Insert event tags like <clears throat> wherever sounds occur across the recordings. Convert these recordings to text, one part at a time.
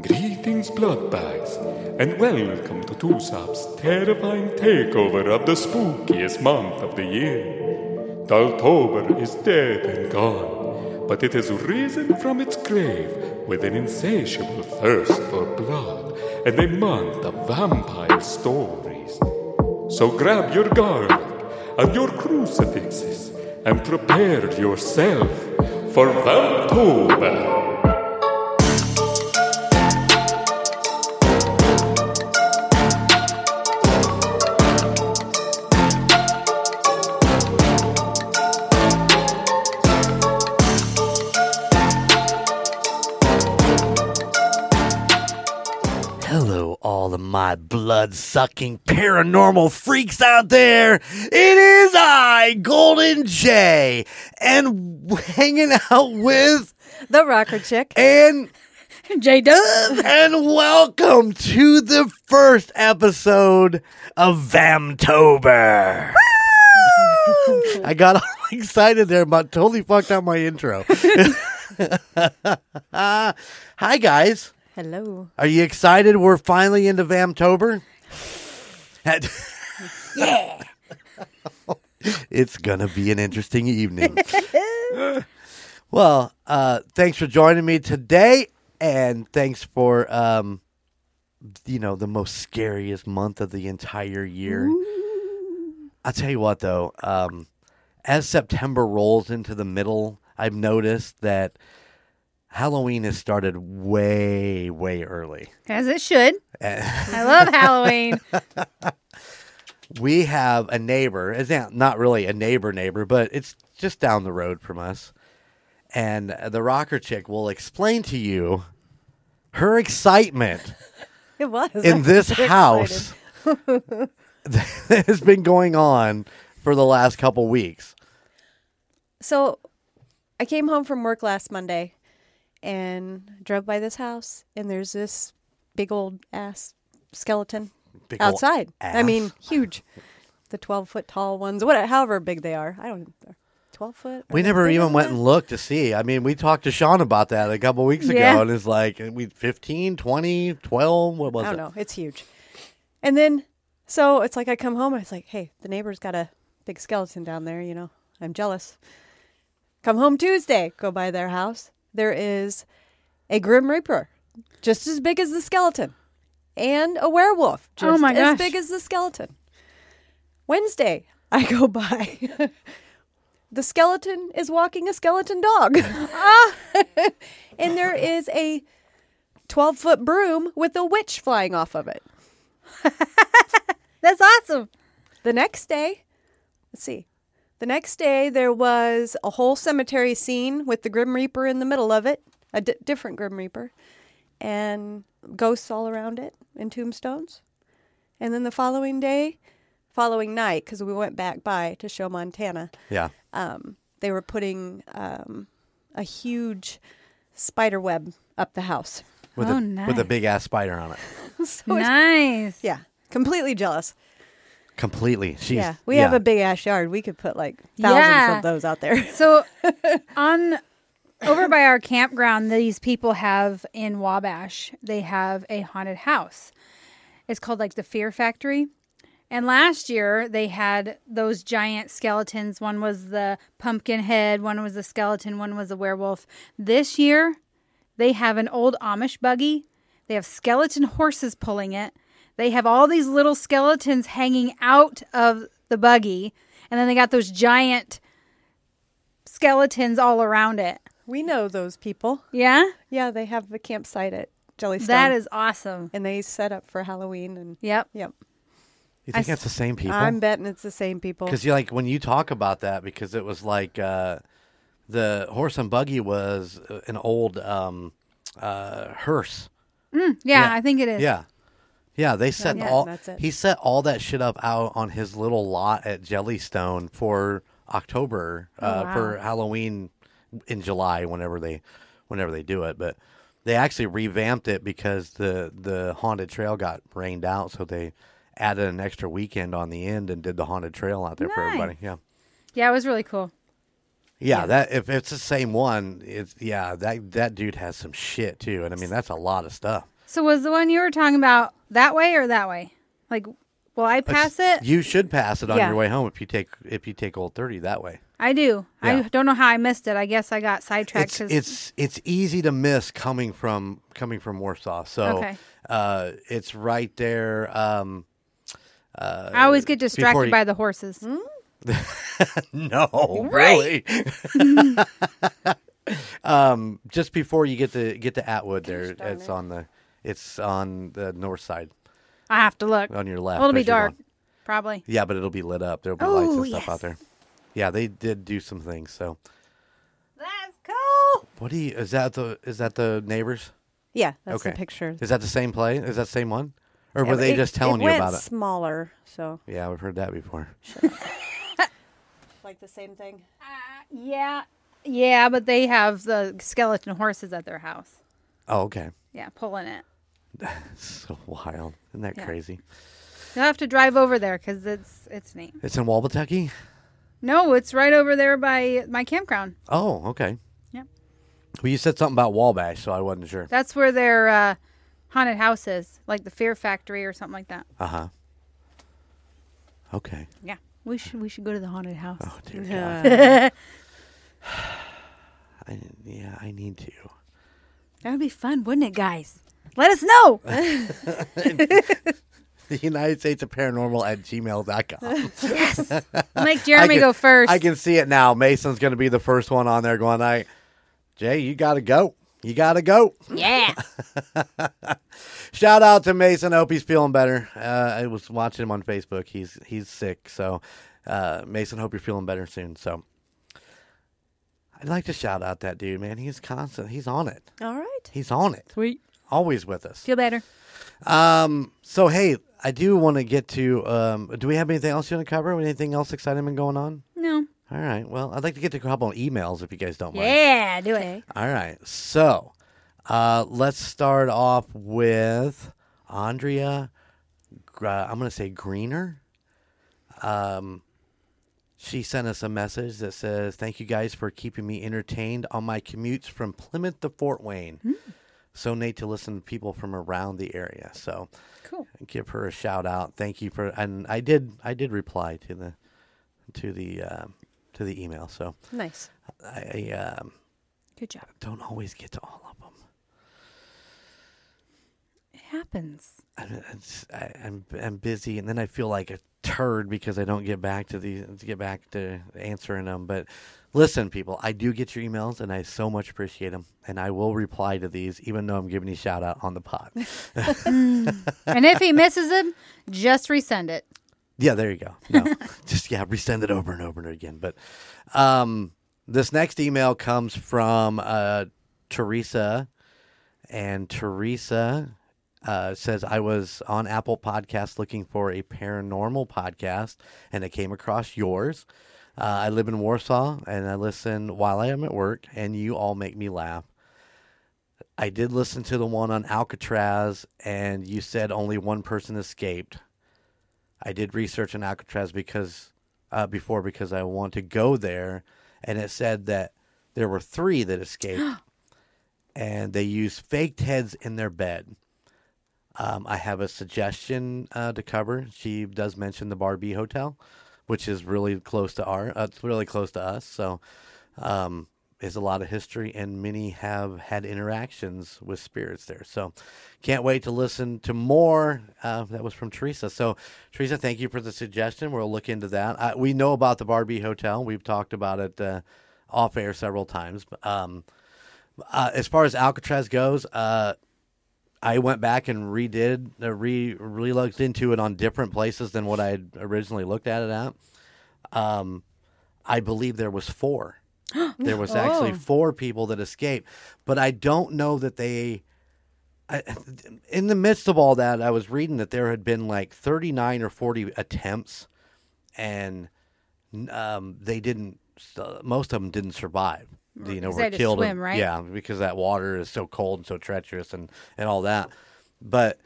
Greetings, bloodbags, and welcome to TUSOP's terrifying takeover of the spookiest month of the year. October is dead and gone, but it has risen from its grave with an insatiable thirst for blood and a month of vampire stories. So grab your garlic and your crucifixes and prepare yourself for Vamptober. Blood sucking paranormal freaks out there. It is I, Golden Jay, and <laughs> hanging out with The rocker chick. and <laughs> J Dub. and welcome to the first episode of Vamptober. I got all <laughs> excited there, but totally fucked up my intro. Hi, guys. Hello. Are you excited? We're finally into Vamptober. <laughs> Yeah. <laughs> it's gonna be an interesting evening. <laughs> well, uh, thanks for joining me today, and thanks for um, you know the most scariest month of the entire year. I'll tell you what, though, um, as September rolls into the middle, I've noticed that Halloween has started way, way early. As it should. <laughs> I love Halloween. <laughs> we have a neighbor. It's not, really a neighbor neighbor, but it's just down the road from us. And the rocker chick will explain to you her excitement <laughs> It was. in this house that has been going on for the last couple weeks. So I came home from work last Monday and drove by this house, and there's this big old ass skeleton Big outside. I mean, huge. The 12 foot tall ones, whatever, however big they are. I don't know, 12 foot? We never even went that? and looked to see. I mean, we talked to Sean about that a couple weeks ago, Yeah. and it's like we 15, 20, 12, what was I it? don't know. It's huge. And then, so it's like I come home and it's like, hey, the neighbor's got a big skeleton down there. You know, I'm jealous. Come home Tuesday, go by their house. There is a Grim Reaper, just as big as the skeleton, and a werewolf, just Oh my as big as the skeleton. Wednesday, <laughs> I go by. <laughs> the skeleton is walking a skeleton dog. Ah! <laughs> and there is a 12 foot broom with a witch flying off of it. That's awesome. The next day, let's see. The next day, there was a whole cemetery scene with the Grim Reaper in the middle of it, a different Grim Reaper, and ghosts all around it and tombstones. And then the following day, following night, because we went back by to show Montana, Yeah. um, they were putting um, a huge spider web up the house. With, Oh, a, with a big ass spider on it. <laughs> so Nice. yeah, completely jealous. Completely. She's, yeah, we have a big ass yard. We could put like thousands Yeah. of those out there. So <laughs> on over by our campground, these people have in Wabash, they have a haunted house. It's called like the Fear Factory. And last year they had those giant skeletons. One was the pumpkin head, one was the skeleton, one was a werewolf. This year they have an old Amish buggy. They have skeleton horses pulling it. They have all these little skeletons hanging out of the buggy. And then they got those giant skeletons all around it. We know those people. Yeah? Yeah, they have the campsite at Jellystone. That is awesome. and they set up for Halloween and Yep. yep. You I think that's the same people? I'm betting it's the same people. Because you like when you talk about that, because it was like uh, the horse and buggy was uh, an old um, uh, hearse. Yeah, Yeah. I think it is. Yeah, yeah. They set Yeah, all. He set all that shit up out on his little lot at Jellystone for October uh, wow. for Halloween in July, whenever they, whenever they do it. But they actually revamped it because the the haunted trail got rained out, so they added an extra weekend on the end and did the haunted trail out there for everybody. Yeah. Yeah, it was really cool. Yeah, that if it's the same one, it's yeah that that dude has some shit too, and I mean that's a lot of stuff. So was the one you were talking about that way or that way? Like, will I pass it? You should pass it on Yeah. your way home if you take if you take Old Thirty that way. I do. I Yeah. don't know how I missed it. I guess I got sidetracked. It's 'cause- it's it's easy to miss coming from coming from Warsaw. So Okay. uh, it's right there. Um, I always get distracted you- by the horses. <laughs> no, really. <laughs> <laughs> um, just before you get to get to Atwood, there it's on the it's on the north side I have to look. on your left. Well, it'll be as you're dark, going. probably. Yeah, but it'll be lit up. There'll be lights Oh, and stuff out there. Yeah, they did do some things. So, That's cool. what do you? Is that the? Is that the neighbors? Yeah, that's okay. the picture. Is that the same play? Is that the same one? Or were It- they it- just telling it you went about it? Smaller, so Yeah, we've heard that before. <laughs> like the same thing. Uh, yeah. Yeah, but they have the skeleton horses at their house. Oh, okay. Yeah, pulling it. <laughs> So wild. Isn't that Yeah. crazy? You'll have to drive over there because it's it's neat. It's in Walbatucky? No, it's right over there by my campground. Oh, okay. Yep. Well, you said something about Wabash, so I wasn't sure. That's where their uh, haunted house is, like the Fear Factory or something like that. Uh huh. Okay. Yeah, we should we should go to the haunted house. Oh dear God. Yeah. <laughs> <sighs> I, yeah, I need to. That would be fun, wouldn't it, guys? Let us know. <laughs> <laughs> The United States of Paranormal at gmail.com. <laughs> Make Jeremy can- go first. I can see it now. Mason's going to be the first one on there going, I, Jay, you got to go. You got to go. yeah. Shout out to Mason. I Hope he's feeling better. Uh, I was watching him on Facebook. He's he's sick. So, uh, Mason, hope you're feeling better soon. So, I'd like to shout out that dude, man. He's constant. He's on it. All right. He's on it. Sweet. Always with us. Feel better. Um. So, hey, I do want to get to. Um. Do we have anything else you want to cover? Anything else exciting been going on? No. All right. Well, I'd like to get to a couple of emails if you guys don't mind. Yeah, do it. All right. So, uh, let's start off with Andrea. Gra- I'm going to say Greener. Um, she sent us a message that says, "Thank you guys for keeping me entertained on my commutes from Plymouth to Fort Wayne." So neat to listen to people from around the area. So, Cool. give her a shout out. Thank you for, and I did, I did reply to the, to the, um, to the email. So Nice. I I um, Good job. don't always get to all of them. It happens. I'm, it's, I, I'm I'm busy, and then I feel like a turd because I don't get back to the to get back to answering them. But listen, people, I do get your emails, and I so much appreciate them, and I will reply to these, even though I'm giving you shout out on the pod. <laughs> <laughs> and if he misses it, just resend it. yeah, there you go. No, <laughs> just yeah, resend it over and over and again. But um, this next email comes from uh, Teresa, and Teresa uh, says, I was on Apple Podcast looking for a paranormal podcast, and I came across yours. Uh, I live in Warsaw, and I listen while I am at work, and you all make me laugh. I did listen to the one on Alcatraz, and you said only one person escaped. I did research on Alcatraz because uh, before because I want to go there, and it said that there were three that escaped, <gasps> and they used faked heads in their bed. Um, I have a suggestion uh, to cover. She does mention the Barbie Hotel, which is really close to our. Uh, it's really close to us. So, um, there's a lot of history, and many have had interactions with spirits there. So, can't wait to listen to more. Uh, that was from Teresa. So, Teresa, thank you for the suggestion. We'll look into that. We know about the Barbie Hotel. We've talked about it uh, off air several times. Um, uh, as far as Alcatraz goes, uh, I went back and redid, uh, re re looked into it on different places than what I had originally looked at it at. Um, I believe there was four. <gasps> there was actually Oh. four people that escaped, but I don't know that they. I, in the midst of all that, I was reading that there had been like thirty nine or forty attempts, and um, they didn't. Most of them didn't survive. You know were killed. swim, right? Yeah, because that water is so cold and so treacherous and and all that. But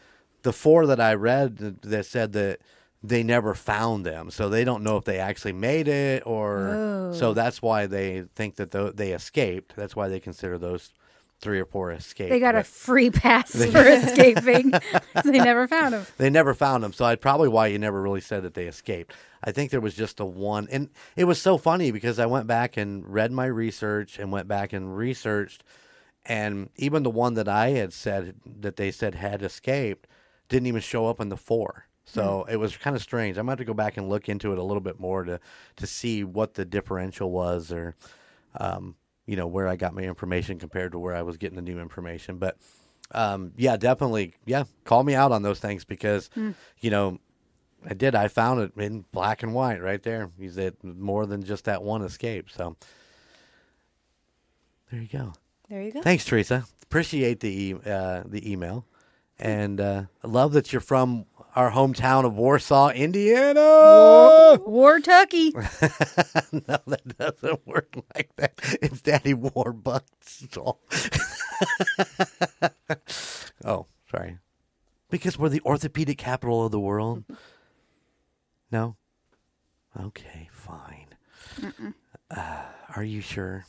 the four that I read th- that said that they never found them, so they don't know if they actually made it or. So that's why they think that they escaped. That's why they consider those three or four escaped. They got a free <laughs> pass for escaping. <laughs> they never found him. they never found them, so that's probably why you never really said that they escaped. I think there was just a one, and it was so funny because I went back and read my research and went back and researched, and even the one that I had said that they said had escaped didn't even show up in the four. So it was kind of strange. I'm going to have to go back and look into it a little bit more to to see what the differential was, or um, you know where I got my information compared to where I was getting the new information. But um, yeah, definitely, yeah, call me out on those things because you know I did. I found it in black and white right there. You said more than just that one escape. So there you go. There you go. Thanks, Teresa. Appreciate the uh, the email, and uh, love that you're from our hometown of Warsaw, Indiana. War Tucky. <laughs> no, that doesn't work like that. It's Daddy Warbucks. <laughs> oh, sorry. Because we're the orthopedic capital of the world. No. Okay, fine. Uh, are you sure?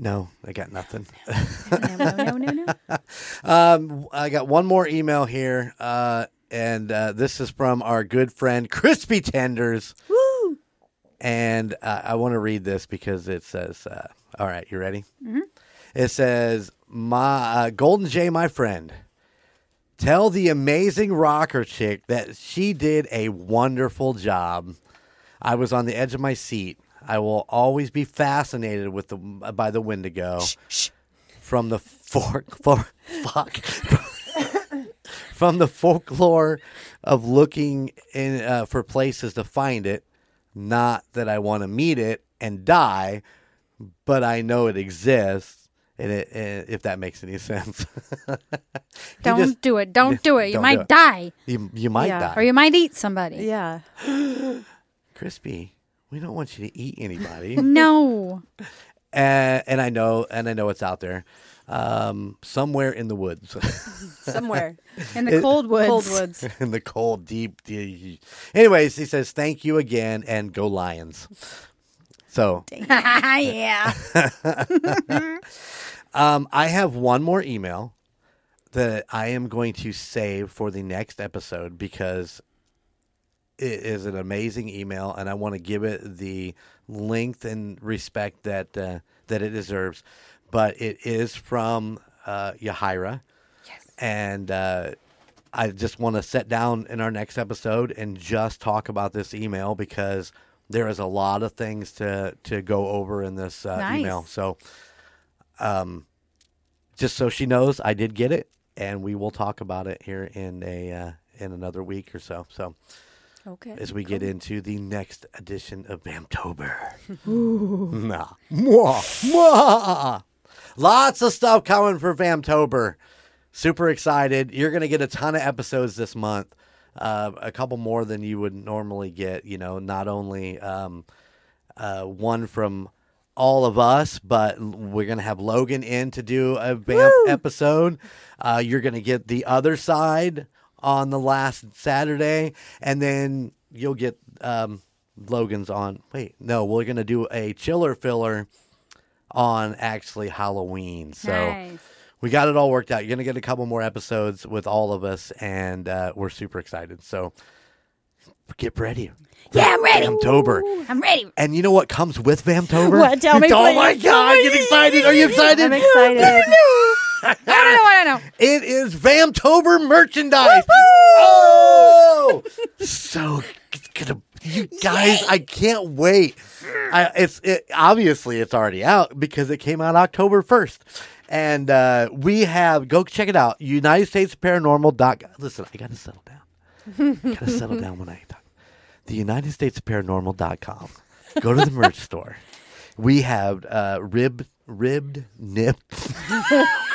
No, I got nothing. no, no, no, no. <laughs> Um, I got one more email here, uh, and uh, this is from our good friend Crispy Tenders. Woo! And uh, I want to read this because it says, uh, "All right, you ready?" It says, "My uh, Golden Jay, my friend, tell the amazing rocker chick that she did a wonderful job. I was on the edge of my seat. I will always be fascinated with the by the Wendigo." from the fork for fuck from the folklore of looking in uh, for places to find it not that i want to meet it and die but i know it exists and it, and if that makes any sense <laughs> Don't just- do it. Don't do it. You Don't might do it. die. you, you might Yeah. die Or you might eat somebody. Yeah. <gasps> crispy we don't want you to eat anybody <laughs> No. <laughs> and, and i know and i know it's out there um, somewhere in the woods <laughs> Somewhere. In the cold woods. Cold woods. in the cold, deep. deep. Anyways, he says, "Thank you again, and go Lions." So, yeah. um, I have one more email that I am going to save for the next episode because it is an amazing email, and I want to give it the length and respect that uh, that it deserves. But it is from uh, Yahira, and uh, I just want to sit down in our next episode and just talk about this email because there is a lot of things to to go over in this uh, Nice. email. So, um, just so she knows, I did get it, and we will talk about it here in a uh, in another week or so. So Okay. as we get into the next edition of Vamptober. <laughs> <laughs> Mwah. Mwah. Lots of stuff coming for Vamptober. Super excited. You're going to get a ton of episodes this month. Uh, a couple more than you would normally get. You know, not only um, uh, one from all of us, but we're going to have Logan in to do a vamp episode. Uh, you're going to get the other side on the last Saturday, and then you'll get um, Logan's on. Wait, no, we're going to do a chiller filler on actually Halloween. So Nice. we got it all worked out. You're going to get a couple more episodes with all of us, and uh, we're super excited. So get ready. Yeah, I'm ready. Vamptober. I'm ready. And you know what comes with Vamptober? <laughs> What? Tell me, Oh please. my God! Get excited! Are you excited? I'm excited. <laughs> I don't know. I don't know. It is Vamptober merchandise. Oh, so it's gonna, you guys, I can't wait. I, it's it, obviously it's already out because it came out October first, and uh, we have go check it out. United States Paranormal. Doc, listen, I gotta settle down. I gotta settle down when I talk. The United States Paranormal.com. Go to the merch <laughs> store. We have uh, rib ribbed nip. <laughs>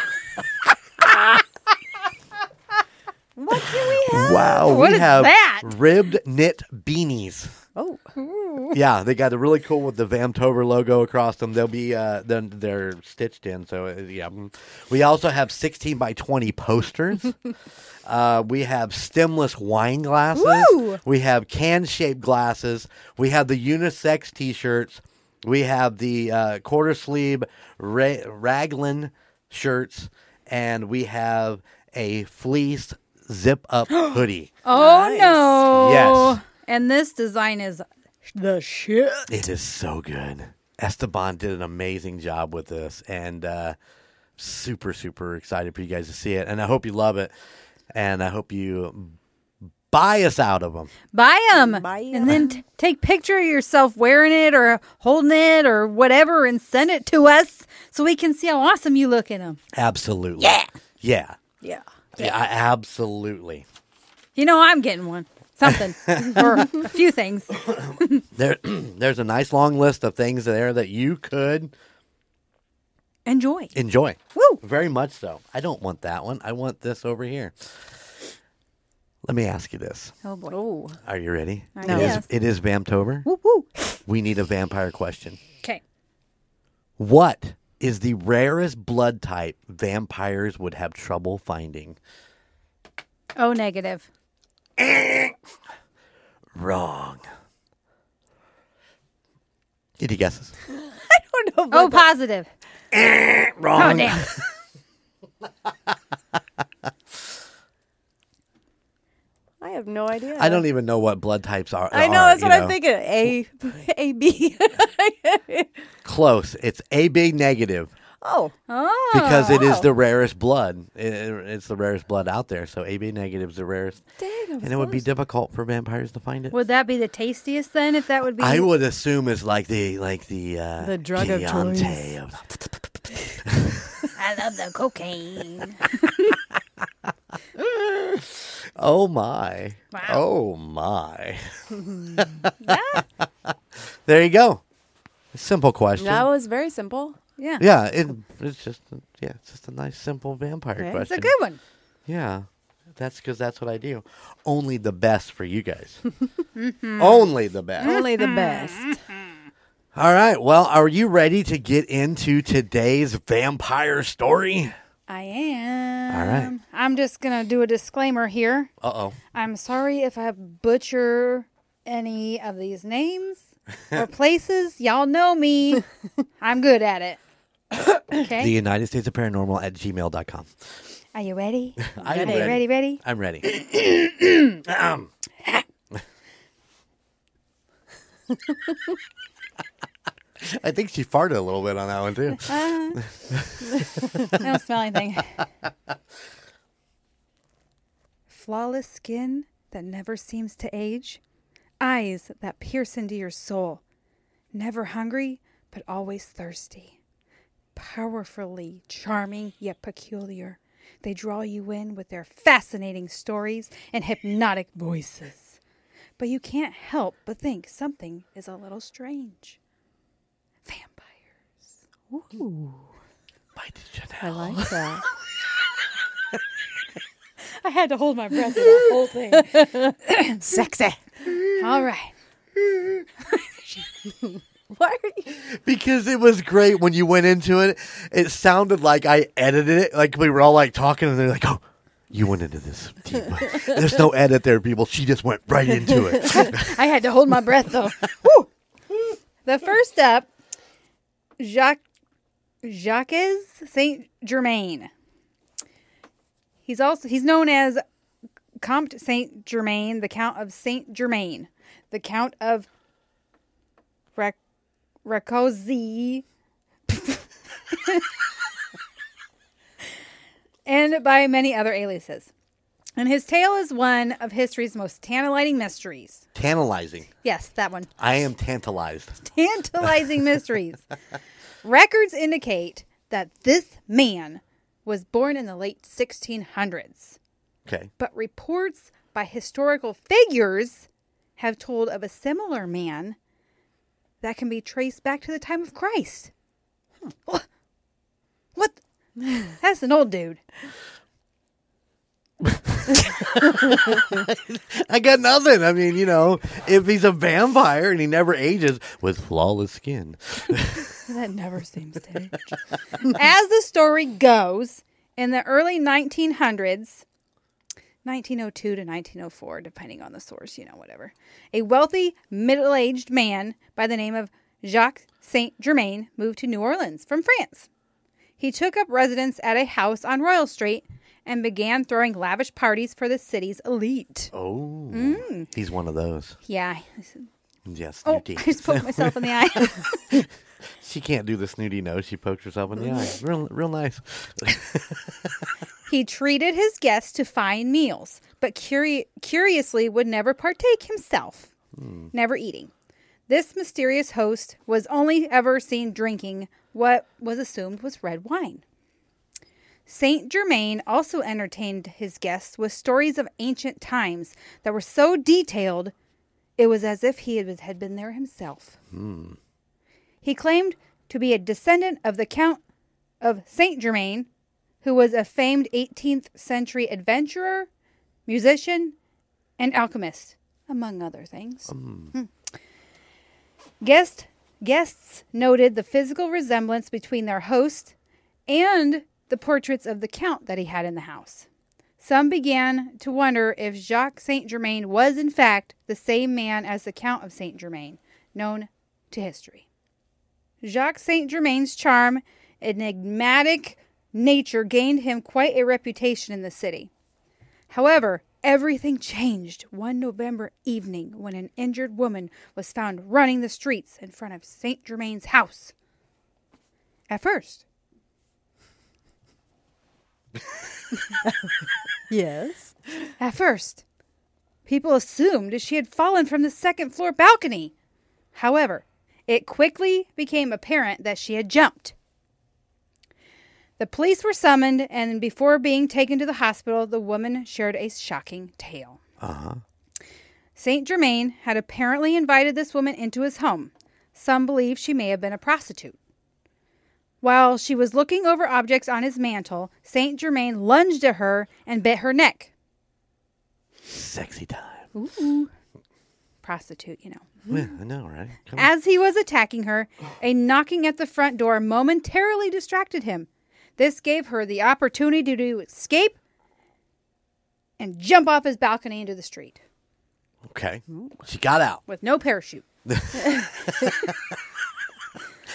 What can we have? Wow, What we is have that? ribbed knit beanies. Oh, yeah, they got a really cool with the Vamptober logo across them. They'll be uh, then they're stitched in. So uh, yeah, we also have sixteen by twenty posters. <laughs> uh, we have stemless wine glasses. Woo! We have can shaped glasses. We have the unisex T-shirts. We have the uh, quarter sleeve ra- raglan shirts, and we have a fleece zip up <gasps> hoodie. Oh Nice. no! Yes. And this design is the shit. It is so good. Esteban did an amazing job with this, and uh, super, super excited for you guys to see it. And I hope you love it, and I hope you buy us out of them. Buy them, Buy 'em. and then t- take picture of yourself wearing it or holding it or whatever, and send it to us so we can see how awesome you look in them. Absolutely. Yeah. Yeah. yeah. Yeah. I- absolutely. You know, I'm getting one, something, <laughs> or a few things. <laughs> There, <clears throat> there's a nice long list of things there that you could Enjoy. enjoy. Woo! Very much so. I don't want that one. I want this over here. Let me ask you this. Oh boy. Oh, Are you ready? I It know. is- Yes. it is Vamptober. Woo woo. We need a vampire question. Okay. What is the rarest blood type vampires would have trouble finding? Oh, negative. <clears throat> Wrong. Any guesses? <laughs> I don't know. Oh, positive. <clears throat> Wrong. Oh, damn. <laughs> I have no idea. I don't even know what blood types are. I know are, that's you what I'm thinking. A, A, B. <laughs> Close. It's AB negative oh, Oh. because it is the rarest blood. It- it's the rarest blood out there. So AB negative is the rarest, dang! And it would be difficult for vampires to find it. Would that be the tastiest then? If that would be. I would assume it's like the like the uh, The drug of Chianti choice. of- <laughs> <laughs> I love the cocaine. <laughs> Oh my. Wow. Oh my. there you go. Simple question. That was very simple. yeah. yeah, it, it's just yeah, it's just a nice simple vampire Okay. question. It's a good one. Yeah. That's because that's what I do. Only the best for you guys. <laughs> Only the best. Only the best. <laughs> All right. Well, are you ready to get into today's vampire story? I am. All right. I'm just going to do a disclaimer here. Uh oh. I'm sorry if I butcher any of these names <laughs> or places. Y'all know me. <laughs> I'm good at it. Okay. The United States of Paranormal at gmail.com. Are you ready? <laughs> I'm ready, ready. ready, ready? I'm ready. Um. <clears throat> I think she farted a little bit on that one too. I don't smell anything. Flawless skin that never seems to age. Eyes that pierce into your soul. Never hungry, but always thirsty. Powerfully charming yet peculiar. They draw you in with their fascinating stories and hypnotic voices. But you can't help but think something is a little strange. Vampires. Ooh. By Janelle. I like that. <laughs> I had to hold my breath through that whole thing. <laughs> Sexy. All right. <laughs> Why are you? Because it was great when you went into it. It sounded like I edited it. Like we were all like talking, and they're like, "Oh, you went into this deep." There's no edit there, people. She just went right into it. <laughs> I had to hold my breath though. <laughs> Woo! The first up, Jacques Jacques Saint Germain. He's also he's known as Comte Saint Germain, the Count of Saint Germain, the Count of Rac- and by many other aliases. And his tale is one of history's most tantalizing mysteries. Tantalizing. Yes, that one. I am tantalized. <laughs> Tantalizing mysteries. Records indicate that this man was born in the late 1600s, Okay. but reports by historical figures have told of a similar man that can be traced back to the time of Christ. What? What? <laughs> That's an old dude. I got nothing. I mean, you know, if he's a vampire and he never ages with flawless skin. <laughs> That never seems to age. As the story goes, in the early 1900s, 1902 to 1904, depending on the source, you know, whatever, a wealthy, middle aged man by the name of Jacques Saint Germain moved to New Orleans from France. He took up residence at a house on Royal Street and began throwing lavish parties for the city's elite. Oh, mm. he's one of those. Yeah. Yes, Oh. I just poked myself in the eye. <laughs> <laughs> She can't do the snooty nose. She poked herself in the eye. <laughs> Real, real nice. <laughs> He treated his guests to fine meals, but curi- curiously would never partake himself, hmm. never eating. This mysterious host was only ever seen drinking what was assumed was red wine. Saint Germain also entertained his guests with stories of ancient times that were so detailed it was as if he had had been there himself. Hmm. He claimed to be a descendant of the Count of Saint Germain, who was a famed 18th century adventurer, musician, and alchemist, among other things. Hmm. Guest, guests noted the physical resemblance between their host and the portraits of the Count that he had in the house. Some began to wonder if Jacques Saint Germain was, in fact, the same man as the Count of Saint Germain, known to history. Jacques Saint Germain's charm, enigmatic nature gained him quite a reputation in the city. However, everything changed one November evening when an injured woman was found running the streets in front of Saint Germain's house. At first, Yes. at first, people assumed she had fallen from the second floor balcony. However, it quickly became apparent that she had jumped. The police were summoned, and before being taken to the hospital, the woman shared a shocking tale. Uh huh. Saint Germain had apparently invited this woman into his home. Some believe she may have been a prostitute. While she was looking over objects on his mantle, Saint Germain lunged at her and bit her neck. Sexy time. Ooh. Prostitute, you know. Yeah, mm-hmm. I know, right? Come. As he was attacking her, a knocking at the front door momentarily distracted him. This gave her the opportunity to escape and jump off his balcony into the street Okay. She got out. with no parachute. <laughs> <laughs>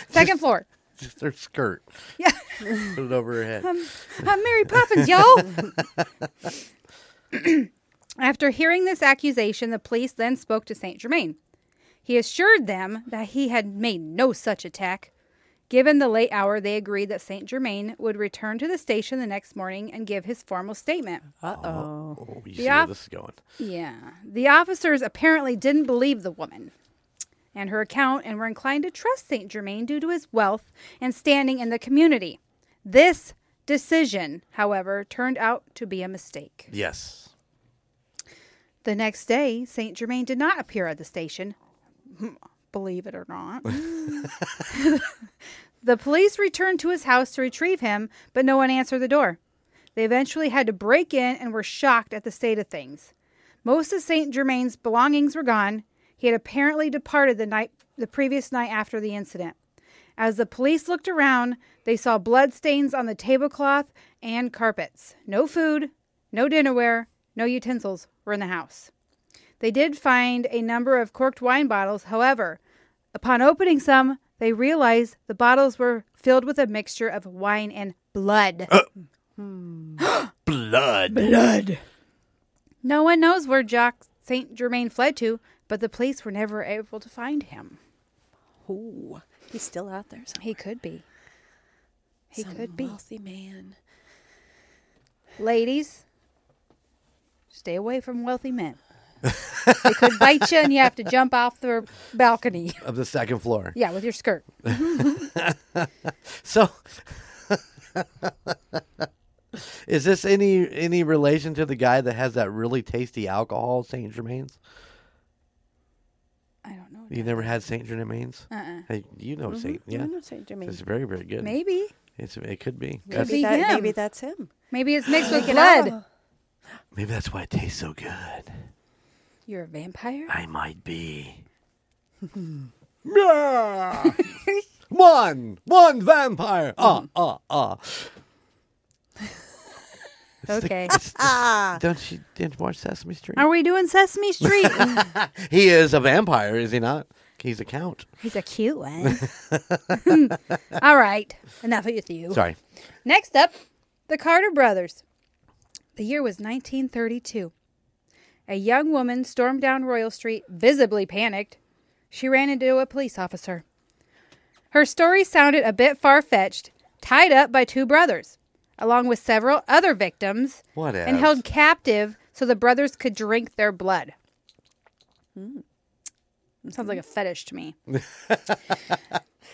Second floor. Just her skirt. Yeah. <laughs> Put it over her head. I'm Mary Poppins, y'all. <clears throat> After hearing this accusation, the police then spoke to Saint Germain. He assured them that he had made no such attack. Given the late hour, they agreed that Saint Germain would return to the station the next morning and give his formal statement. Uh oh. Oh, you see Yeah. where this is going. Yeah. The officers apparently didn't believe the woman and her account and were inclined to trust St. Germain due to his wealth and standing in the community. This decision, however, turned out to be a mistake. Yes. The next day, St. Germain did not appear at the station. <laughs> Believe it or not. <laughs> the police returned to his house to retrieve him, but no one answered the door. They eventually had to break in and were shocked at the state of things. Most of St. Germain's belongings were gone. He had apparently departed the night the previous night after the incident. As the police looked around, they saw blood stains on the tablecloth and carpets. No food, no dinnerware, no utensils were in the house. They did find a number of corked wine bottles. However, upon opening some, they realized the bottles were filled with a mixture of wine and blood. Uh, <gasps> <gasps> Blood. blood. No one knows where Jacques Saint Germain fled to, but the police were never able to find him. Ooh. He's still out there. Somewhere. He could be. He Some could be. wealthy man. Ladies, stay away from wealthy men. They could bite you and you have to jump off the balcony. <laughs> Of the second floor. Yeah, with your skirt. <laughs> So, <laughs> is this any any relation to the guy that has that really tasty alcohol, Saint Germain's? I don't know. You never had Saint Germain's? Uh-uh. Hey, you know mm-hmm. Saint, yeah. I know Saint Germain. It's very very good. Maybe. It's, it could be. Maybe That's- that, him. maybe that's him. Maybe it's mixed <gasps> with blood. Maybe that's why it tastes so good. You're a vampire? I might be. <laughs> Yeah. one, one vampire. Ah, ah, ah. It's <laughs> the- Okay. it's the- <laughs> don't you didn't you watch Sesame Street? Are we doing Sesame Street? He is a vampire, is he not? He's a count. He's a cute one. All right. Enough with you. Sorry. Next up, the Carter brothers. The year was 1932. A young woman stormed down Royal Street, visibly panicked. She ran into a police officer. Her story sounded a bit far fetched, tied up by two brothers, along with several other victims, What and else? held captive so the brothers could drink their blood. Hmm. Sounds like a fetish to me. <laughs>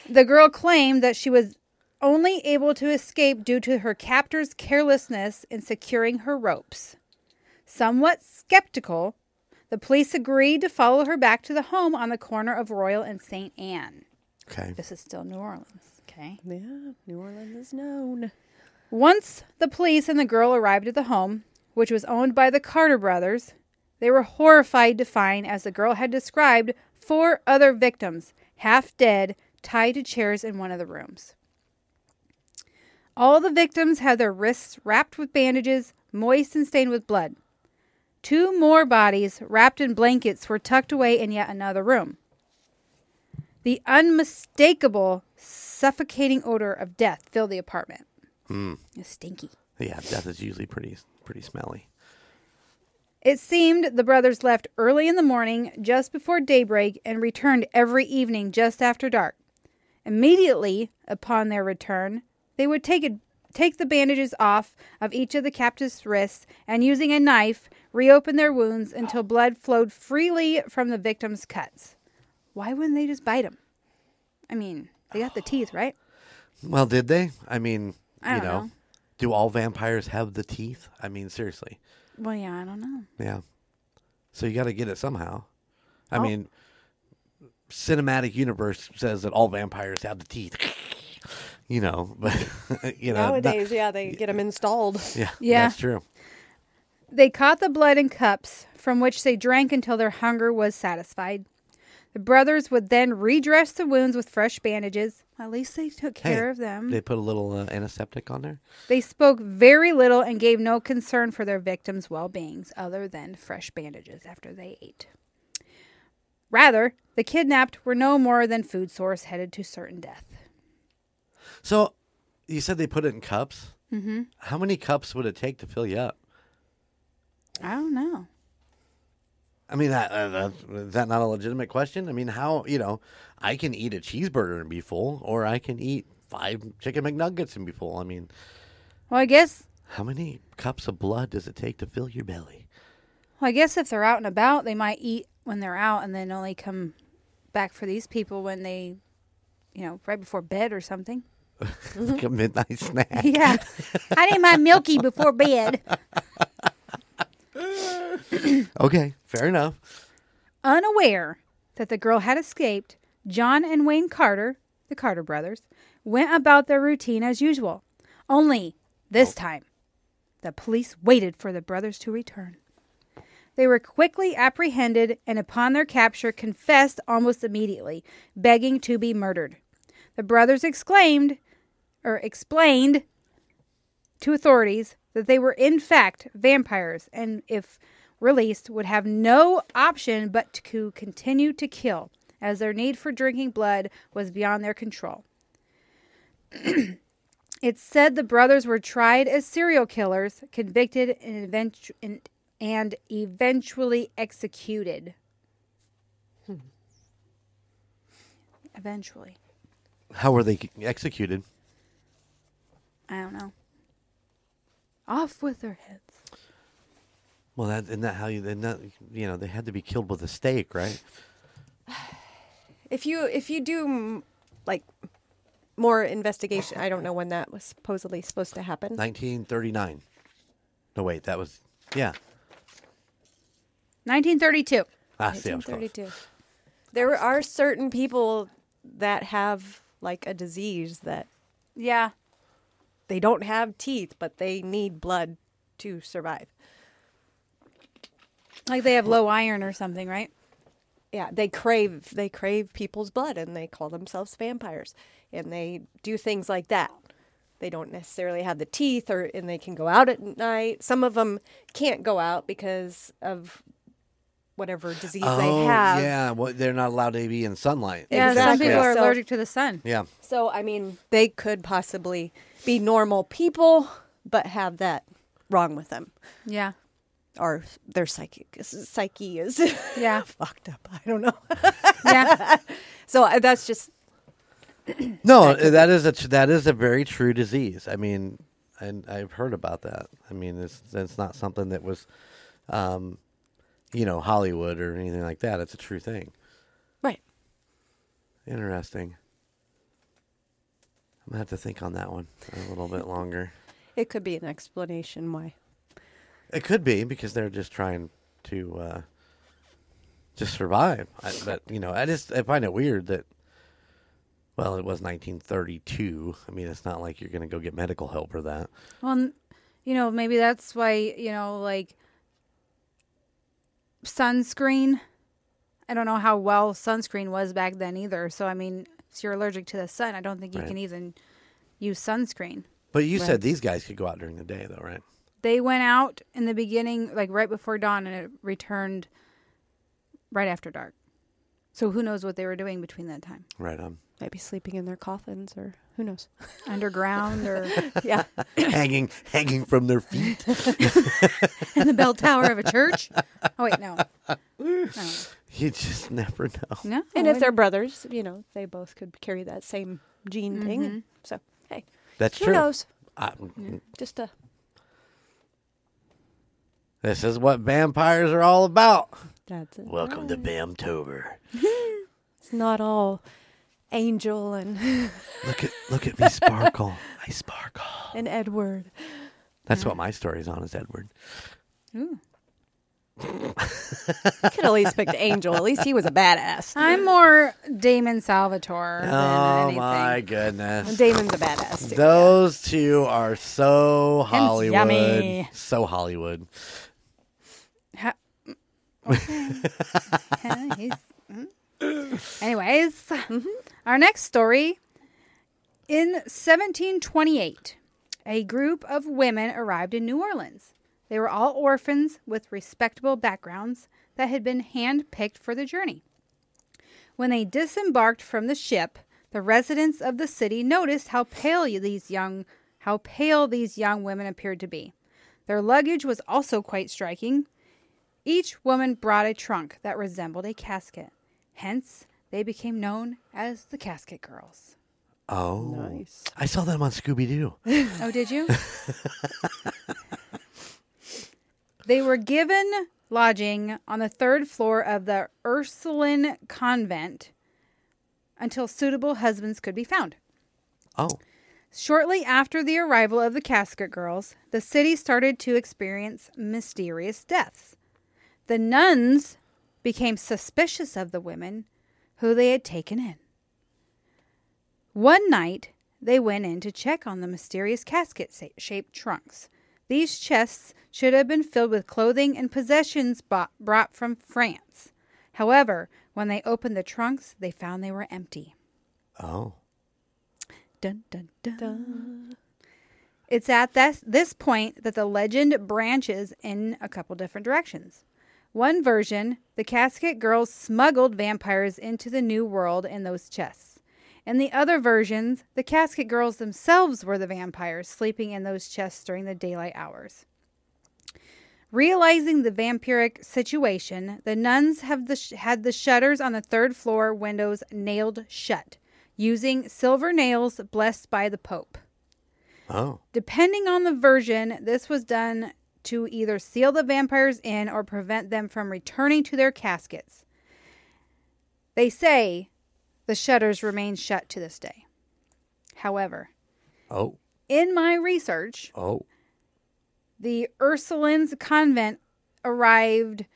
the girl claimed that she was only able to escape due to her captor's carelessness in securing her ropes. Somewhat skeptical, the police agreed to follow her back to the home on the corner of Royal and St. Anne. Okay. This is still New Orleans, okay? Yeah, New Orleans is known. Once the police and the girl arrived at the home, which was owned by the Carter brothers, they were horrified to find, as the girl had described, four other victims, half dead, tied to chairs in one of the rooms. All the victims had their wrists wrapped with bandages, moist and stained with blood. Two more bodies, wrapped in blankets, were tucked away in yet another room. The unmistakable, suffocating odor of death filled the apartment. Hmm. It's stinky. Yeah, death is usually pretty pretty smelly. It seemed the brothers left early in the morning, just before daybreak, and returned every evening just after dark. Immediately upon their return, they would take a, take the bandages off of each of the captives' wrists and, using a knife, reopen their wounds until blood flowed freely from the victims' cuts. Why wouldn't they just bite them? I mean, they got the teeth, right? Well, did they? I mean, I you don't know, know. do all vampires have the teeth? I mean, seriously. Well, yeah, I don't know. Yeah. So you got to get it somehow. I Oh. mean, cinematic universe says that all vampires have the teeth. <laughs> you know, <laughs> but you know, not- Nowadays, yeah, they get them installed. yeah, Yeah. that's true. They caught the blood in cups, from which they drank until their hunger was satisfied. The brothers would then redress the wounds with fresh bandages. At least they took Hey, care of them. They put a little uh, antiseptic on there. They spoke very little and gave no concern for their victims' well beings other than fresh bandages after they ate. Rather, the kidnapped were no more than food source headed to certain death. So you said they put it in cups. Mm-hmm. How many cups would it take to fill you up? I don't know. I mean, that, uh, that, is that not a legitimate question? I mean, how, you know, I can eat a cheeseburger and be full, or I can eat five chicken McNuggets and be full. I mean, Well, I guess how many cups of blood does it take to fill your belly? Well, I guess if they're out and about, they might eat when they're out and then only come back for these people when they, you know, right before bed or something. Like a midnight snack. <laughs> Yeah. I need my milky before bed. <laughs> Okay, fair enough. Unaware that the girl had escaped, John and Wayne Carter, the Carter brothers, went about their routine as usual. Only this oh. time, the police waited for the brothers to return. They were quickly apprehended and, upon their capture, confessed almost immediately, begging to be murdered. The brothers exclaimed, or explained to authorities that they were in fact vampires and, if released, would have no option but to continue to kill, as their need for drinking blood was beyond their control. <clears throat> it's said the brothers were tried as serial killers, convicted, and, eventu- and, and eventually executed. Hmm. Eventually. How were they executed? I don't know. Off with their heads. Well, that isn't that how you? Isn't that, you know, they had to be killed with a stake, right? <sighs> If you if you do like more investigation, I don't know when that was supposedly supposed to happen. 1939. No, wait, that was yeah. 1932. Ah, see, I was close. 1932. There are certain people that have like a disease that Yeah. They don't have teeth, but they need blood to survive. Like they have low iron or something, right? yeah, they crave they crave people's blood and they call themselves vampires and they do things like that. They don't necessarily have the teeth or and they can go out at night. Some of them can't go out because of whatever disease oh, they have. yeah. Well, they're not allowed to be in sunlight. Yeah, some people are So- allergic to the sun. Yeah. So I mean, they could possibly be normal people but have that wrong with them Yeah. or their psychic psyche is <laughs> Yeah. fucked up. I don't know. <laughs> Yeah. <laughs> so uh, that's just No, that is a that is a very true disease. I mean, and I've heard about that. I mean, it's it's not something that was, um, you know, Hollywood or anything like that. It's a true thing. right. Interesting. I'm gonna have to think on that one a little bit longer. It could be an explanation why. It could be because they're just trying to uh, just survive. I, but you know, I just I find it weird that. Well, it was 1932. I mean, it's not like you're going to go get medical help for that. Well, you know, maybe that's why, you know, like sunscreen. I don't know how well sunscreen was back then either. So, I mean, if you're allergic to the sun, I don't think you Right. can even use sunscreen. But you said these guys could go out during the day, though, right? They went out in the beginning, like right before dawn, and it returned right after dark. So, who knows what they were doing between that time? Right um, on. Maybe sleeping in their coffins or who knows. <laughs> Underground or <laughs> yeah. <coughs> hanging, hanging from their feet. <laughs> in the bell tower of a church? Oh, wait, no. No. You just never know. No. And I if they're brothers, you know, they both could carry that same gene mm-hmm. thing. So, hey, That's who true. Who knows? I- Just a this is what vampires are all about. That's it. Welcome to Vamptober. <laughs> It's not all Angel and <laughs> Look at look at me <laughs> sparkle. I sparkle. and Edward. That's what my story's on is Edward. Ooh. Could at least picked Angel. At least he was a badass. I'm more Damon Salvatore than Oh anything. my goodness. Damon's a badass too. Those two are so Hollywood. yummy. So Hollywood. <laughs> Anyways, mm-hmm. our next story. In 1728, a group of women arrived in New Orleans. They were all orphans with respectable backgrounds that had been handpicked for the journey. When they disembarked from the ship, the residents of the city noticed how pale these young how pale these young women appeared to be. Their luggage was also quite striking. Each woman brought a trunk that resembled a casket. Hence, they became known as the Casket Girls. Oh. Nice. I saw them on Scooby Doo. <laughs> Oh, did you? <laughs> they were given lodging on the third floor of the Ursuline convent until suitable husbands could be found. Oh. Shortly after the arrival of the casket girls, the city started to experience mysterious deaths. The nuns became suspicious of the women who they had taken in. One night, they went in to check on the mysterious casket shaped trunks. These chests should have been filled with clothing and possessions bought, brought from France. However, when they opened the trunks, they found they were empty. Oh. Dun, dun, dun. It's at this, this point that the legend branches in a couple different directions. One version, the casket girls smuggled vampires into the new world in those chests. In the other versions, the casket girls themselves were the vampires sleeping in those chests during the daylight hours. Realizing the vampiric situation, the nuns have the sh- had the shutters on the third floor windows nailed shut, using silver nails blessed by the Pope. Oh. Depending on the version, this was done to either seal the vampires in or prevent them from returning to their caskets. They say the shutters remain shut to this day. However, Oh. in my research, Oh. the Ursulines convent arrived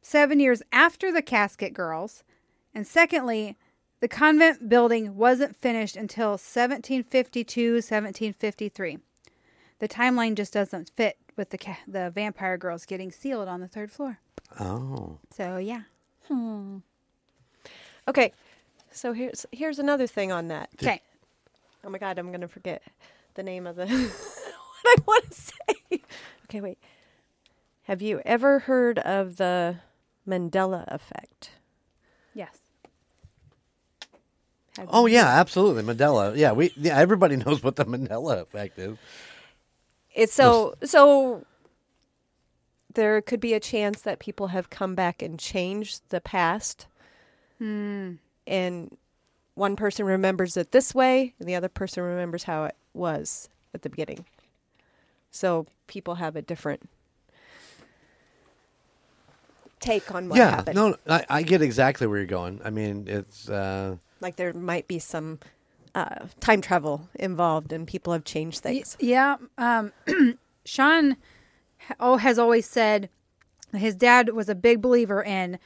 seven years after the Casket Girls. And secondly, the convent building wasn't finished until 1752, 1753. The timeline just doesn't fit with the ca- the vampire girls getting sealed on the third floor. Oh. So yeah. Hmm. Okay, so here's here's another thing on that. Okay. Oh my god, I'm gonna forget the name of the <laughs> what I want to say. Okay, wait. Have you ever heard of the Mandela effect? Yes. Have Oh you- yeah, absolutely. Mandela. Yeah, we yeah, everybody <laughs> knows what the Mandela effect is. It's so so. There could be a chance that people have come back and changed the past, and one person remembers it this way, and the other person remembers how it was at the beginning. So people have a different take on what happened. yeah, happened. no, I, I get exactly where you're going. I mean, it's uh, Like there might be some uh, time travel involved, and people have changed things. Yeah. Um, <clears throat> Sean oh, has always said his dad was a big believer in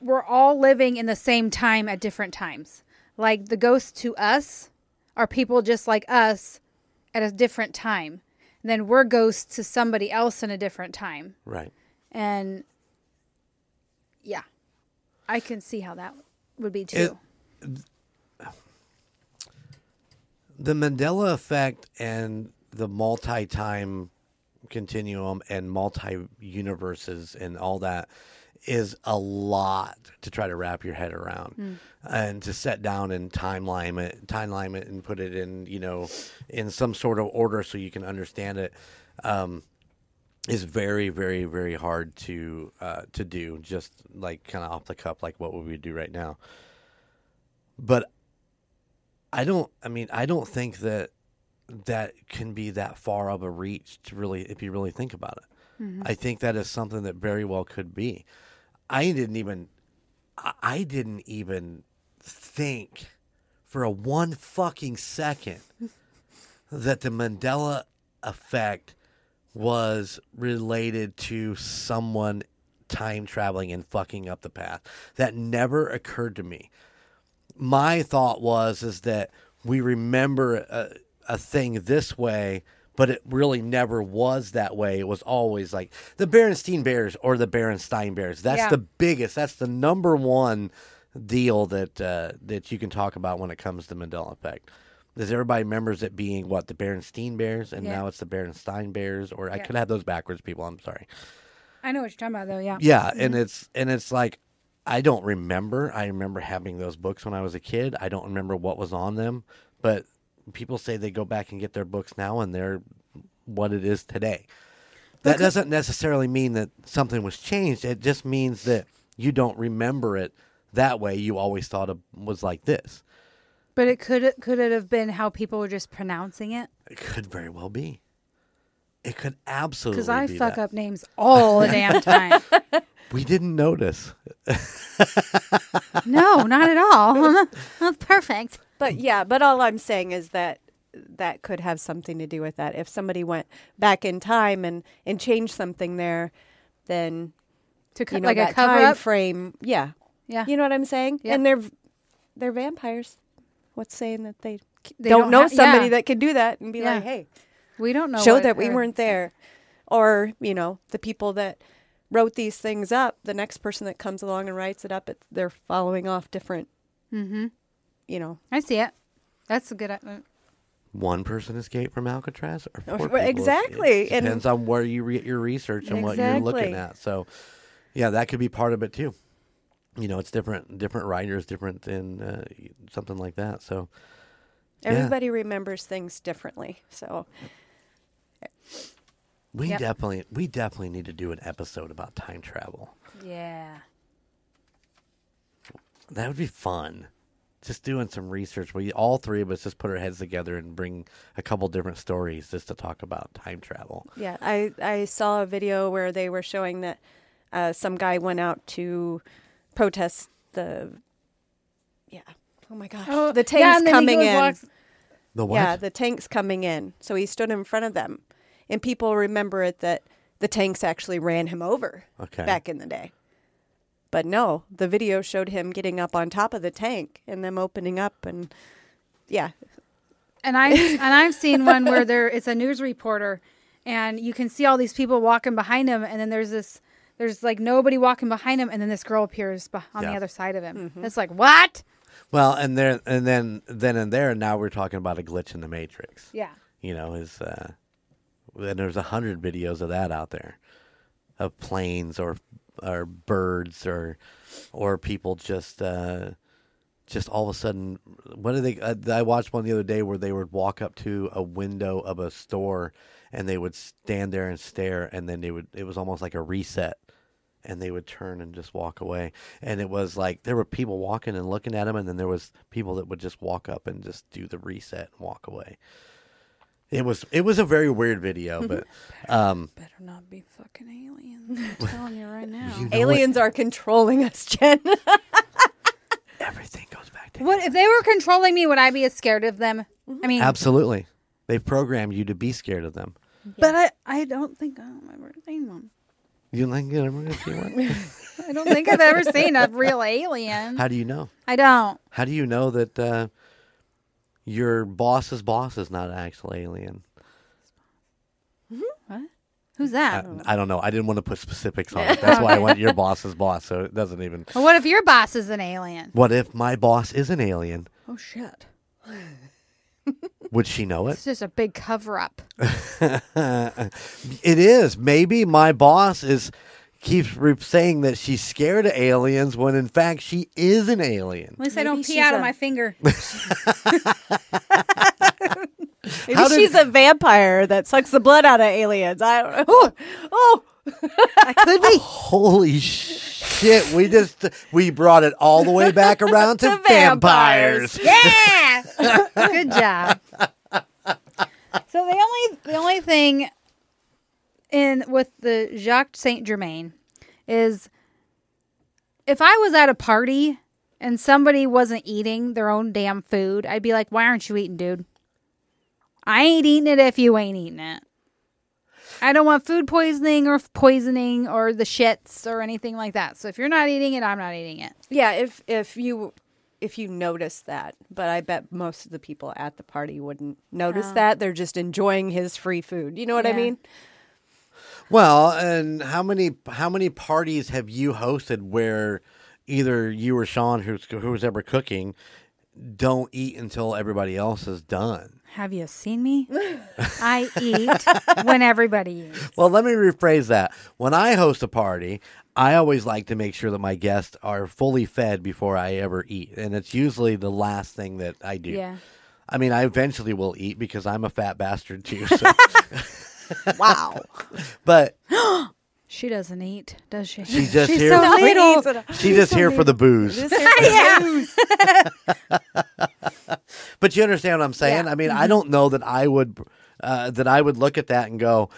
we're all living in the same time at different times. Like the ghosts to us are people just like us at a different time. And then we're ghosts to somebody else in a different time. right. And yeah, I can see how that would be too. The Mandela effect and the multi-time continuum and multi-universes and all that is a lot to try to wrap your head around and to set down and timeline it timeline it and put it in you know in some sort of order so you can understand it um, is very very very hard to uh, to do just like kind of off the cuff like what would we do right now. But I don't. I mean, I don't think that that can be that far of a reach to really, if you really think about it. Mm-hmm. I think that is something that very well could be. I didn't even. I- I didn't even think for a one fucking second <laughs> that the Mandela effect was related to someone time traveling and fucking up the path. That never occurred to me my thought was is that we remember a, a thing this way but it really never was that way it was always like the Berenstein Bears or the Berenstein Bears that's Yeah. the biggest that's the number one deal that uh, that you can talk about when it comes to Mandela effect because everybody remembers it being what the Berenstein Bears and Yeah. now it's the Berenstein Bears or I could have those backwards people I'm sorry I know what you're talking about though, yeah. yeah, and it's and it's like I don't remember. I remember having those books when I was a kid. I don't remember what was on them, but people say they go back and get their books now and they're what it is today. That doesn't necessarily mean that something was changed. It just means that you don't remember it that way. You always thought it was like this. But it could could it have been how people were just pronouncing it? It could very well be. It could absolutely Because I be fuck that. up names all the damn <laughs> time. We didn't notice. no, not at all. <laughs> That's perfect. But yeah, but all I'm saying is that that could have something to do with that. If somebody went back in time and and changed something there, then To co- you know like that a cover time up. frame. Yeah, yeah. you know what I'm saying. Yeah. And they're they're vampires. What's saying that they, They don't, don't know ha- somebody yeah. that could do that and be Yeah. like, hey, we don't know. show what that we weren't there, or you know the people that wrote these things up. The next person that comes along and writes it up, it, they're following off different. Mm-hmm. You know, I see it. That's a good. Uh, one person escaped from Alcatraz or Oh, four well, people exactly, escaped. and- depends on where you re- your research and what you're looking at. So, yeah, that could be part of it too. You know, it's different, different writers, different in uh, something like that. So, Yeah. everybody remembers things differently. So we Yep. definitely, we definitely need to do an episode about time travel. yeah. That would be fun. Just doing some research We all three of us just put our heads together and bring a couple different stories just to talk about time travel. Yeah, I I saw a video where they were showing that uh, some guy went out to protest the yeah. Oh my gosh, Oh, the tanks and then he coming in. walks- The what? Yeah, the tanks coming in. So he stood in front of them, and people remember it that the tanks actually ran him over Okay. back in the day. But no, the video showed him getting up on top of the tank and them opening up, and yeah, and I and I've seen one where there it's a news reporter and you can see all these people walking behind him, and then there's this. There's like nobody walking behind him, and then this girl appears on Yeah. the other side of him. It's like what? Well, and there, and then, then and there, now we're talking about a glitch in the matrix. Yeah. You know, is uh, and there's a hundred videos of that out there, of planes or or birds or or people just uh, just all of a sudden. What do they? Uh, I watched one the other day where they would walk up to a window of a store and they would stand there and stare, and then they would. It was almost like a reset. And they would turn and just walk away, and it was like there were people walking and looking at them, and then there was people that would just walk up and just do the reset and walk away. It was it was a very weird video, but um, Better not be fucking aliens. I'm <laughs> telling you right now. you know Aliens are controlling us, Jen. <laughs> everything goes back to What if they were controlling me? Would I be as scared of them? I mean, absolutely. They've programmed you to be scared of them. but I, I don't think I've ever seen one. You think you're ever gonna one? <laughs> I don't think I've ever seen a real alien. How do you know? I don't. How do you know that uh, your boss's boss is not an actual alien? Mm-hmm. What? Who's I, that? I don't know. I didn't want to put specifics on it. That's <laughs> why I went your boss's boss, so it doesn't even. Well, what if your boss is an alien? What if my boss is an alien? Oh shit! <laughs> Would she know it? It's just a big cover up. <laughs> It is. Maybe my boss is keeps re- saying that she's scared of aliens when in fact she is an alien. At least I don't pee she's out of my finger. <laughs> Maybe How did- she's a vampire that sucks the blood out of aliens. I don't know. Oh, <laughs> oh. I could be. Holy shit! We just we brought it all the way back around to <laughs> To vampires. vampires. Yeah. Good job. So the only the only thing in with the Jacques Saint Germain is if I was at a party and somebody wasn't eating their own damn food, I'd be like, "Why aren't you eating, dude? I ain't eating it if you ain't eating it." I don't want food poisoning or poisoning or the shits or anything like that. So if you're not eating it, I'm not eating it. Yeah, if if you if you notice that, but I bet most of the people at the party wouldn't notice Oh. that. They're just enjoying his free food. You know what I mean? Well, and how many how many parties have you hosted where either you or Sean, who's who's ever cooking, don't eat until everybody else is done? Have you seen me? <laughs> I eat when everybody eats. Well, let me rephrase that. When I host a party, I always like to make sure that my guests are fully fed before I ever eat, and it's usually the last thing that I do. Yeah. I mean, I eventually will eat because I'm a fat bastard too. <laughs> So. Wow. <laughs> but <gasps> She doesn't eat, does she? she's just She's here. so No, he little. eats it. she's just here for the booze. Just here for the <laughs> <laughs> But you understand what I'm saying? Yeah. I mean, I don't know that I would uh, that I would look at that and go,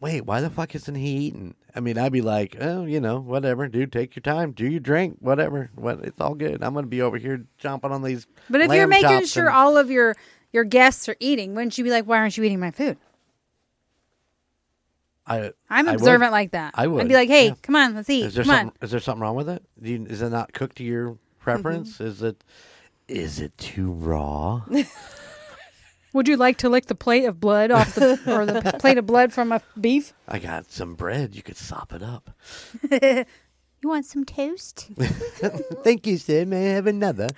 "Wait, why the fuck isn't he eating?" I mean, I'd be like, "Oh, you know, whatever, dude. Take your time, do your drink, whatever. What, it's all good. I'm gonna be over here chomping on these." But if you're making sure and- all of your your guests are eating, wouldn't you be like, "Why aren't you eating my food?" I, I'm I would. observant like that. I would. I'd be like, "Hey, yeah. come on, let's eat. Is there Come on." something? Is there something wrong with it? Do you, is it not cooked to your preference? Mm-hmm. Is it? Is it too raw? <laughs> Would you like to lick the plate of blood off the or the <laughs> plate of blood from a beef? I got some bread. You could sop it up. <laughs> You want some toast? Thank you, sir. May I have another?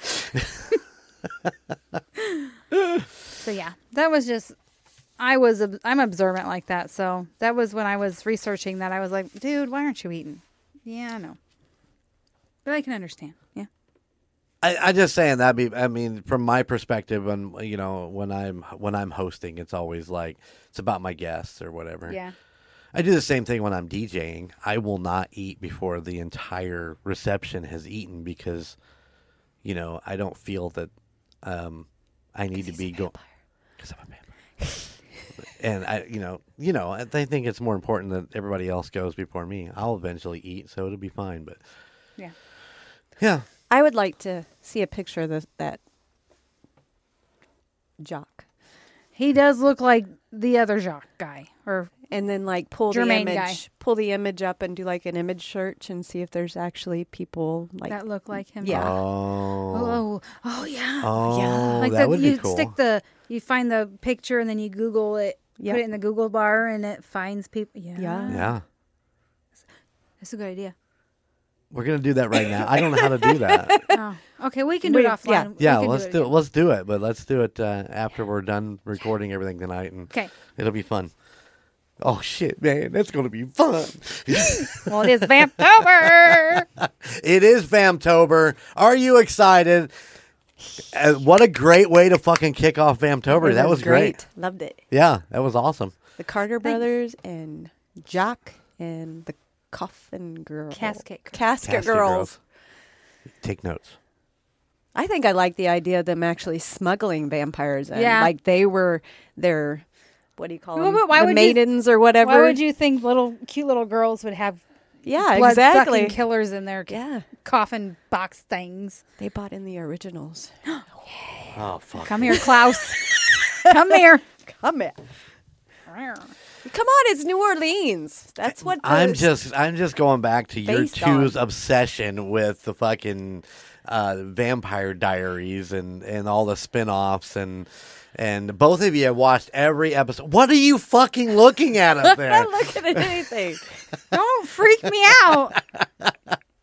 So yeah, that was just I was I'm observant like that. So that was when I was researching that I was like, dude, why aren't you eating? Yeah, I know, but I can understand. Yeah, I, I just saying that be I mean from my perspective when you know when I'm when I'm hosting it's always like it's about my guests or whatever. yeah, I do the same thing when I'm DJing. I will not eat before the entire reception has eaten because you know I don't feel that um, I need to be going because I'm a vampire. <laughs> and I you know you know I I think it's more important that everybody else goes before me. I'll eventually eat, so it'll be fine. But yeah. yeah, I would like to see a picture of this, that jock. He does look like the other jock guy, or And then like pull Germain the guy. image, pull the image up and do like an image search and see if there's actually people like that look like him. Yeah. Oh, Oh, oh yeah. oh, yeah. like that the, would you be cool. stick the you find the picture and then you Google it Yep. Put it in the Google bar and it finds people. Yeah. Yeah. Yeah. That's a good idea. We're gonna do that right now. I don't know how to do that. <laughs> oh. Okay, we can do We- it offline. We Yeah, let's it do it. again. Let's do it. But let's do it uh, after we're done recording everything tonight, and Okay. it'll be fun. Oh shit, man, that's gonna be fun. <laughs> Well, it is Vamptober. <laughs> it is Vamptober. Are you excited? Uh, what a great way to fucking kick off Vamptober. That was great. Loved it. Yeah, that was awesome. The Carter Thanks. brothers and Jock and the Coffin Girl. Casket Girl. Casket, Casket girls. Take notes. I think I like the idea of them actually smuggling vampires in. Yeah. Like they were their, what do you call Well, them? why the would you- maidens or whatever. Why would you think little cute little girls would have Yeah, blood exactly. sucking killers in their Yeah. coffin box things? They bought in the originals. <gasps> Oh fuck. Come here, Klaus. <laughs> Come here. Come here. Come on, it's New Orleans. That's what the- I'm just I'm just going back to your two's on. obsession with the fucking uh, Vampire Diaries and and all the spin-offs and and both of you have watched every episode. What are you fucking looking at up <laughs> I'm there? not looking at anything. <laughs> Don't freak me out.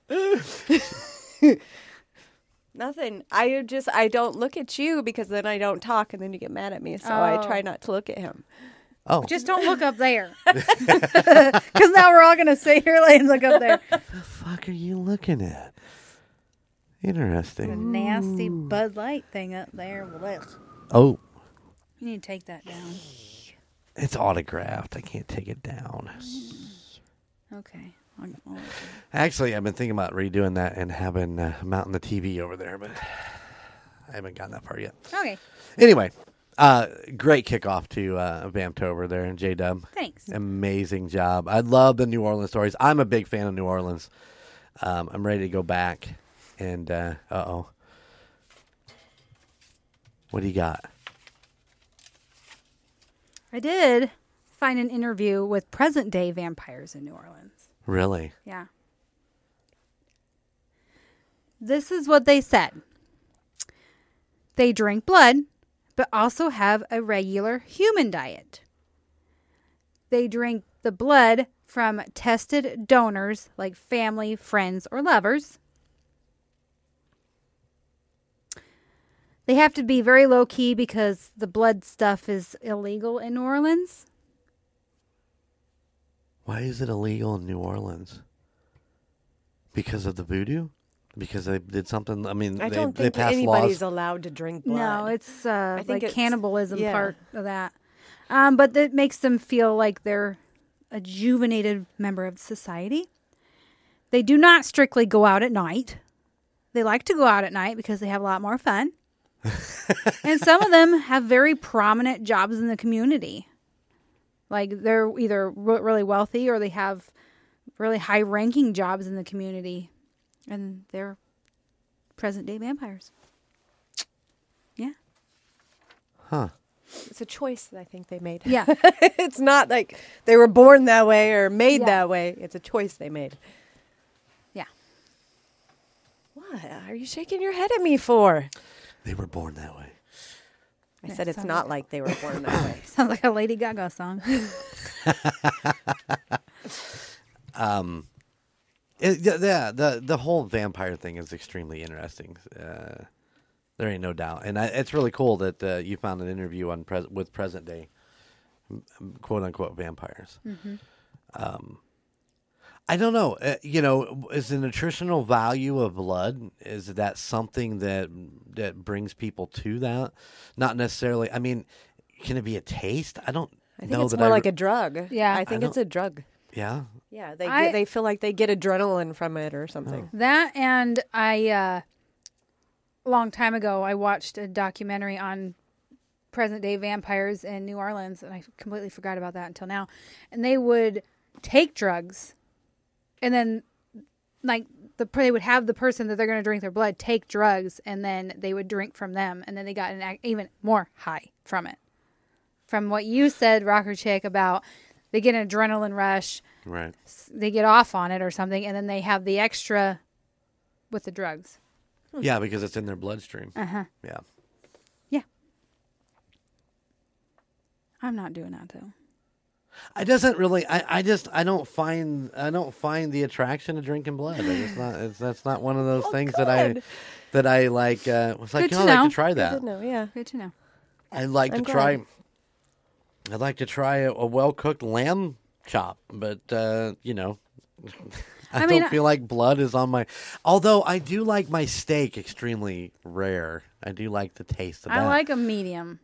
<laughs> Nothing. I just I don't look at you because then I don't talk and then you get mad at me. So I Oh. try not to look at him. oh, Just don't look up there. Because now we're all going to sit here and look up there. the fuck are you looking at? The Interesting. nasty Bud Light thing up there. Blech. Oh, You need to take that down. it's autographed. I can't take it down. Okay. I'll- I'll- Actually, I've been thinking about redoing that and having uh, mounting the TV over there, but <sighs> I haven't gotten that far yet. Okay. Anyway, uh, great kickoff to uh, Vamptober there and J Dub. Thanks. Amazing job. I love the New Orleans stories. I'm a big fan of New Orleans. Um, I'm ready to go back. And uh oh, what do you got? I did find an interview with present day vampires in New Orleans. Really? Yeah. This is what they said they drink blood, but also have a regular human diet. They drink the blood from tested donors like family, friends, or lovers. They have to be very low key because the blood stuff is illegal in New Orleans. Why is it illegal in New Orleans? Because of the voodoo? Because they did something. I mean, I they, don't they think passed anybody's laws. allowed to drink blood. No, it's uh, think like it's- cannibalism yeah. part of that. Um, but that makes them feel like they're a juvenated member of society. They do not strictly go out at night. They like to go out at night because they have a lot more fun. And some of them have very prominent jobs in the community. Like they're either re- really wealthy or they have really high ranking jobs in the community. And they're present day vampires. Yeah. Huh. It's a choice that I think they made. Yeah. <laughs> it's not like they were born that way or made Yeah. that way. It's a choice they made. Yeah. What are you shaking your head at me for? They were born that way. I Yeah, said it's not like- like they were born that way. <laughs> Sounds like a Lady Gaga song. <laughs> It, yeah, yeah, the the whole vampire thing is extremely interesting. Uh, there ain't no doubt, and I, it's really cool that uh, you found an interview on pres- with present day, quote unquote vampires. Um, I don't know. Uh, you know, is the nutritional value of blood is that something that that brings people to that? Not necessarily. I mean, can it be a taste? I don't I think know it's that more I like a drug. Yeah. I think I it's a drug. yeah. Yeah, they I- get, they feel like they get adrenaline from it or something. that and I uh a long time ago I watched a documentary on present day vampires in New Orleans and I completely forgot about that until now. And they would take drugs and then like the they would have the person that they're going to drink their blood take drugs and then they would drink from them and then they got an even more high from it. From what you said rocker chick about they get an adrenaline rush Right. they get off on it or something and then they have the extra with the drugs. Yeah, because it's in their bloodstream. Uh-huh. Yeah. Yeah. I'm not doing that though. I doesn't really. I, I just I don't find I don't find the attraction of drinking blood. I just not. It's, that's not one of those things that I that I like. Uh, was like, Good you to know, I'd like to try I that. didn't know. Yeah. Good to know. I'd like I'm to try. glad. I'd like to try a, a well cooked lamb chop, but uh, you know, <laughs> I, I mean, don't feel like blood is on my. Although I do like my steak extremely rare. I do like the taste of that. I that. like a medium.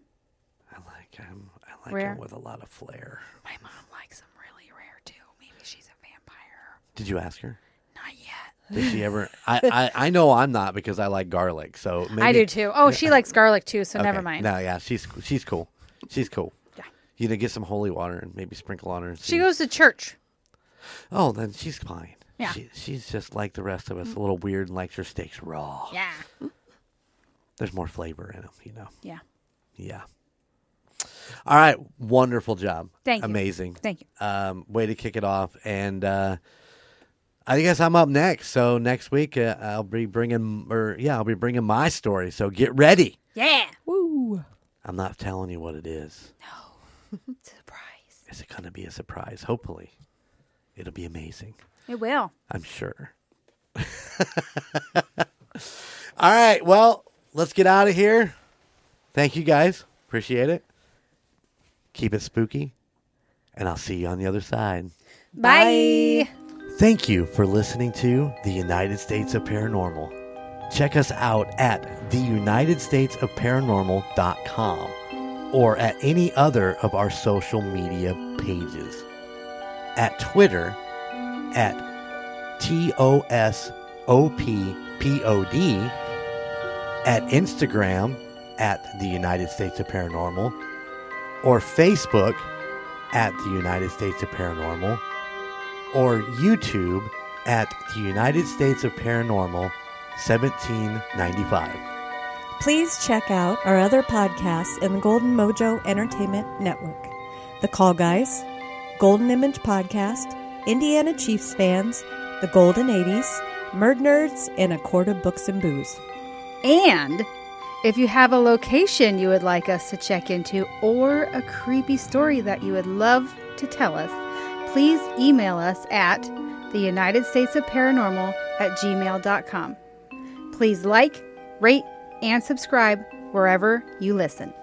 I like. Um, I like Rare? it with a lot of flair. My mom likes them really rare too. Maybe she's a vampire. Did you ask her? Not yet. Did she ever? <laughs> I, I I know I'm not because I like garlic. So maybe, I do too. Oh, she likes garlic too, so never Okay. mind. No, yeah, she's she's cool. She's cool. Yeah. You know, get some holy water and maybe sprinkle on her. And She see. goes to church. Oh, then she's fine. Yeah. She, she's just like the rest of us, a little weird and likes her steaks raw. Yeah. There's more flavor in them, you know. Yeah. Yeah. All right, wonderful job. Thank you. Amazing. Thank you. Um, way to kick it off, and uh, I guess I'm up next. So next week uh, I'll be bringing, or yeah, I'll be bringing my story. So get ready. Yeah. Woo. I'm not telling you what it is. No. <laughs> surprise. Is it going to be a surprise? Hopefully, it'll be amazing. It will. I'm sure. <laughs> All right. Well, let's get out of here. Thank you guys. Appreciate it. Keep it spooky. And I'll see you on the other side. Bye. Thank you for listening to the United States of Paranormal. Check us out at theunitedstatesofparanormal.com or at any other of our social media pages. At Twitter at TUSOPPod, at Instagram at the United States of Paranormal, or Facebook at the United States of Paranormal or YouTube at the United States of Paranormal 1795. Please check out our other podcasts in the Golden Mojo Entertainment Network The Call Guys, Golden Image Podcast, Indiana Chiefs Fans, The Golden 80s, Murd Nerds, and A Quart of Books and Booze. And if you have a location you would like us to check into or a creepy story that you would love to tell us, please email us at the United States of Paranormal at gmail.com. Please like, rate, and subscribe wherever you listen.